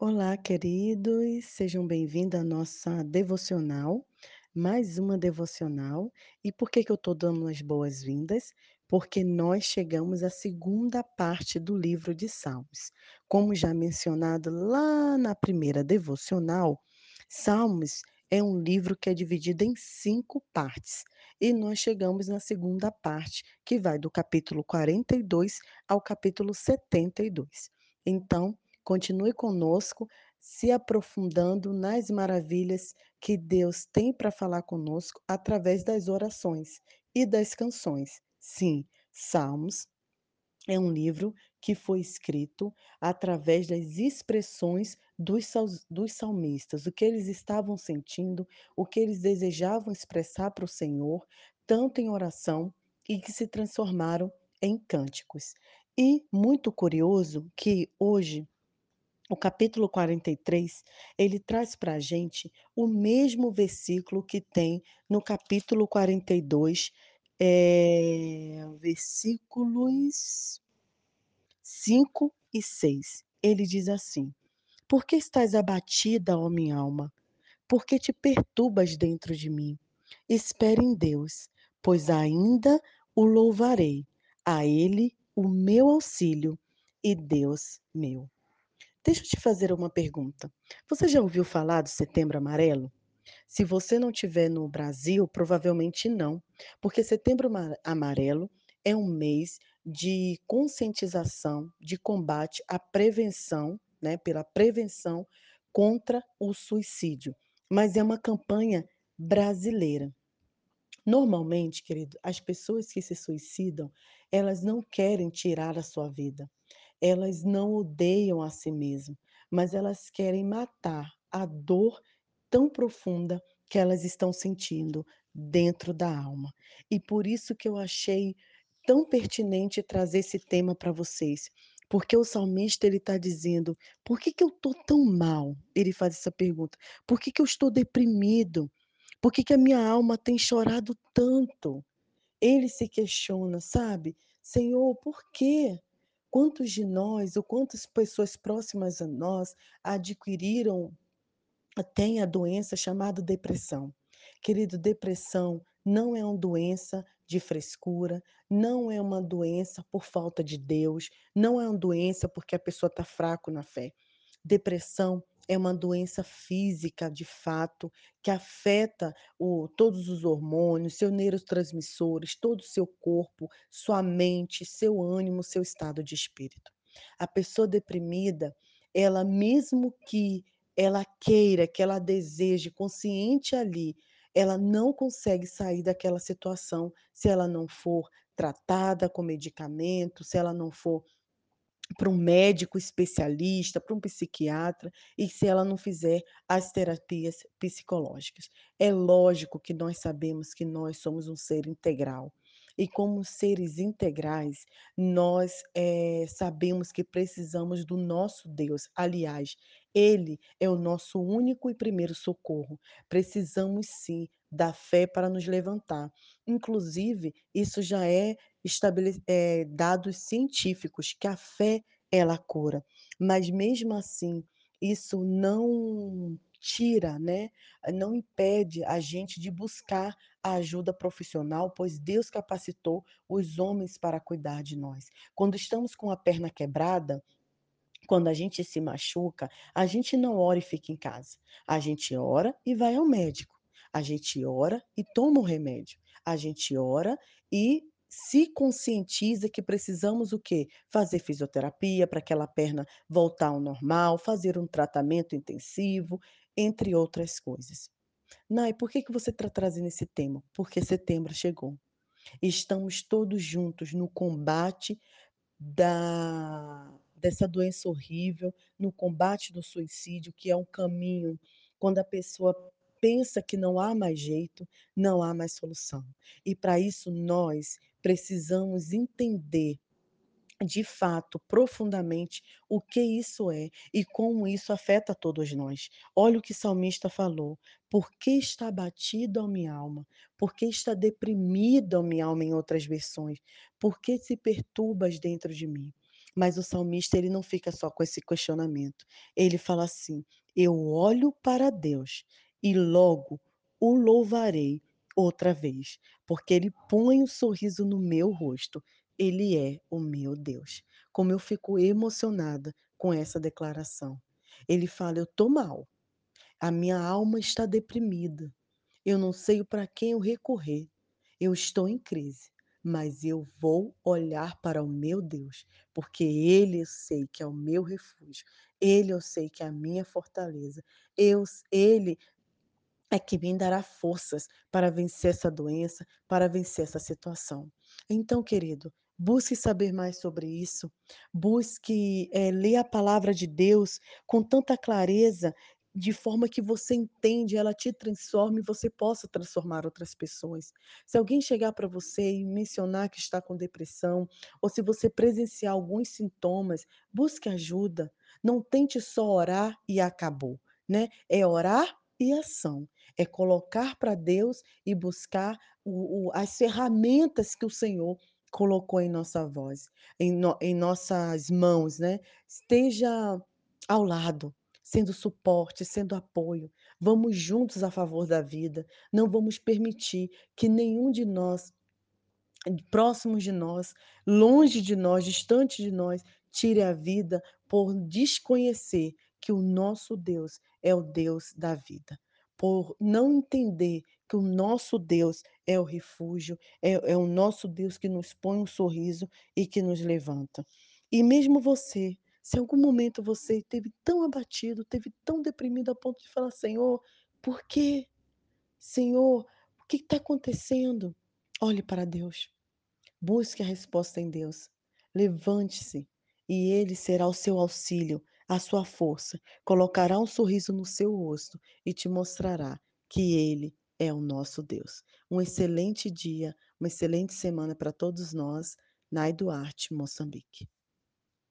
Olá, queridos, sejam bem-vindos à nossa devocional, mais uma devocional. E por que que eu estou dando as boas-vindas? Porque nós chegamos à segunda parte do livro de Salmos. Como já mencionado lá na primeira devocional, Salmos é um livro que é dividido em cinco partes. E nós chegamos na segunda parte, que vai do capítulo 42 ao capítulo 72. Então, Continue conosco, se aprofundando nas maravilhas que Deus tem para falar conosco através das orações e das canções. Sim, Salmos é um livro que foi escrito através das expressões dos, dos salmistas, o que eles estavam sentindo, o que eles desejavam expressar para o Senhor, tanto em oração e que se transformaram em cânticos. E muito curioso que hoje o capítulo 43, ele traz para a gente o mesmo versículo que tem no capítulo 42, eh, versículos 5 e 6. Ele diz assim: Por que estás abatida, ó minha alma? Por que te perturbas dentro de mim? Espere em Deus, pois ainda o louvarei, a Ele o meu auxílio e Deus meu. Deixa eu te fazer uma pergunta. Você já ouviu falar do Setembro Amarelo? Se você não estiver no Brasil, provavelmente não, porque Setembro Ma- Amarelo é um mês de conscientização, de combate à prevenção, né, pela prevenção contra o suicídio. Mas é uma campanha brasileira. Normalmente, querido, as pessoas que se suicidam, elas não querem tirar a sua vida. Elas não odeiam a si mesmas, mas elas querem matar a dor tão profunda que elas estão sentindo dentro da alma. E por isso que eu achei tão pertinente trazer esse tema para vocês, porque o salmista ele está dizendo: por que, que eu estou tão mal? Ele faz essa pergunta: por que, que eu estou deprimido? Por que, que a minha alma tem chorado tanto? Ele se questiona, sabe? Senhor, por quê? Quantos de nós, ou quantas pessoas próximas a nós adquiriram, têm a doença chamada depressão? Querido, depressão não é uma doença de frescura, não é uma doença por falta de Deus, não é uma doença porque a pessoa está fraco na fé. Depressão é uma doença física, de fato, que afeta o todos os hormônios, seus neurotransmissores, todo o seu corpo, sua mente, seu ânimo, seu estado de espírito. A pessoa deprimida, ela mesmo que ela queira, que ela deseje, consciente ali, ela não consegue sair daquela situação se ela não for tratada com medicamento, se ela não for para um médico especialista, para um psiquiatra, e se ela não fizer as terapias psicológicas. É lógico que nós sabemos que nós somos um ser integral. E como seres integrais, nós eh, sabemos que precisamos do nosso Deus. Aliás, Ele é o nosso único e primeiro socorro. Precisamos sim da fé para nos levantar. Inclusive, isso já é eh, dados científicos que a fé ela cura, mas mesmo assim, isso não tira, né, não impede a gente de buscar a ajuda profissional, pois Deus capacitou os homens para cuidar de nós. Quando estamos com a perna quebrada, quando a gente se machuca, a gente não ora e fica em casa. A gente ora e vai ao médico. A gente ora e toma o remédio. A gente ora e se conscientiza que precisamos o quê? Fazer fisioterapia para aquela perna voltar ao normal, fazer um tratamento intensivo, entre outras coisas. Nai, por que que você está trazendo esse tema? Porque setembro chegou. Estamos todos juntos no combate da dessa doença horrível, no combate do suicídio, que é um caminho quando a pessoa pensa que não há mais jeito, não há mais solução. E para isso nós precisamos entender de fato, profundamente, o que isso é e como isso afeta todos nós. Olha o que o salmista falou: "Por que está abatida a minha alma? Por que está deprimida a minha alma?", em outras versões. "Por que se perturbas dentro de mim?". Mas o salmista ele não fica só com esse questionamento, ele fala assim: "Eu olho para Deus e logo o louvarei outra vez, porque ele põe um sorriso no meu rosto, ele é o meu Deus". Como eu fico emocionada com essa declaração. Ele fala: "Eu estou mal, a minha alma está deprimida, eu não sei para quem eu recorrer, eu estou em crise, mas eu vou olhar para o meu Deus, porque Ele eu sei que é o meu refúgio, Ele eu sei que é a minha fortaleza, eu Ele é que me dará forças para vencer essa doença, para vencer essa situação". Então querido, busque saber mais sobre isso, busque, eh, ler a palavra de Deus com tanta clareza, de forma que você entende, ela te transforme e você possa transformar outras pessoas. Se alguém chegar para você e mencionar que está com depressão, ou se você presenciar alguns sintomas, busque ajuda, não tente só orar e acabou, né, é orar e ação, é colocar para Deus e buscar o o as ferramentas que o Senhor colocou em nossa voz, em no em nossas mãos, né, esteja ao lado, sendo suporte, sendo apoio, vamos juntos a favor da vida, não vamos permitir que nenhum de nós, próximos de nós, longe de nós, distante de nós, tire a vida por desconhecer que o nosso Deus é o Deus da vida, por não entender que o nosso Deus é o refúgio, é é o nosso Deus que nos põe um sorriso e que nos levanta. E mesmo você, se em algum momento você esteve tão abatido, esteve tão deprimido a ponto de falar: "Senhor, por quê? Senhor, o que está acontecendo?", olhe para Deus, busque a resposta em Deus, levante-se e Ele será o seu auxílio, a sua força, colocará um sorriso no seu rosto e te mostrará que Ele é o nosso Deus. Um excelente dia, uma excelente semana para todos nós, Nai Duarte, Moçambique.